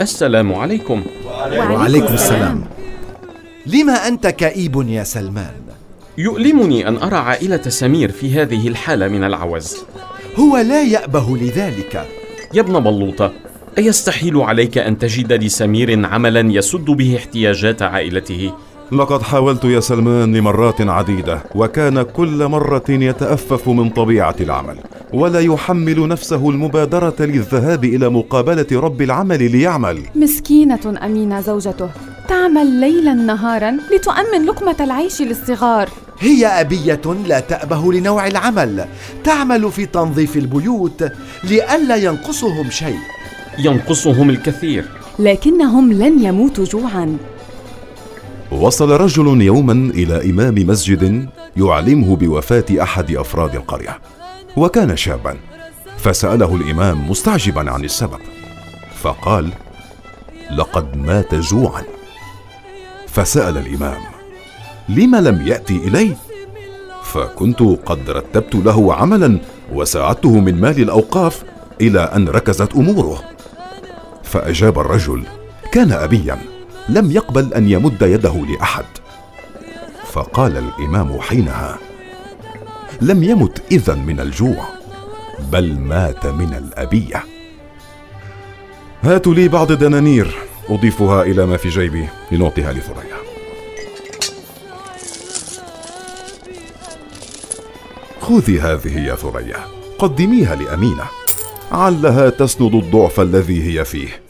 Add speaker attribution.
Speaker 1: السلام عليكم.
Speaker 2: وعليكم السلام. لما أنت كئيب يا سلمان؟
Speaker 1: يؤلمني أن أرى عائلة سمير في هذه الحالة من العوز.
Speaker 2: هو لا يأبه لذلك.
Speaker 1: يا ابن بلوطة أيستحيل عليك أن تجد لسمير عملا يسد به احتياجات عائلته؟
Speaker 3: لقد حاولت يا سلمان لمرات عديدة وكان كل مرة يتأفف من طبيعة العمل. ولا يحمل نفسه المبادرة للذهاب إلى مقابلة رب العمل ليعمل.
Speaker 4: مسكينة أمينة زوجته تعمل ليلا نهارا لتؤمن لقمة العيش للصغار.
Speaker 2: هي أبية لا تأبه لنوع العمل تعمل في تنظيف البيوت لئلا ينقصهم شيء.
Speaker 1: ينقصهم الكثير.
Speaker 4: لكنهم لن يموتوا جوعا.
Speaker 3: وصل رجل يوما إلى إمام مسجد يعلمه بوفاة أحد أفراد القرية. وكان شابا فسأله الإمام مستعجبا عن السبب فقال لقد مات جوعا. فسأل الإمام لم لم يأتي إلي؟ فكنت قد رتبت له عملا وساعدته من مال الأوقاف إلى أن ركزت أموره. فأجاب الرجل كان ابيا لم يقبل أن يمد يده لأحد. فقال الإمام حينها لم يمت اذا من الجوع بل مات من الأبية. هاتوا لي بعض الدنانير أضيفها إلى ما في جيبي لنعطيها لثريا. خذي هذه يا ثريا قدميها لأمينة علها تسند الضعف الذي هي فيه.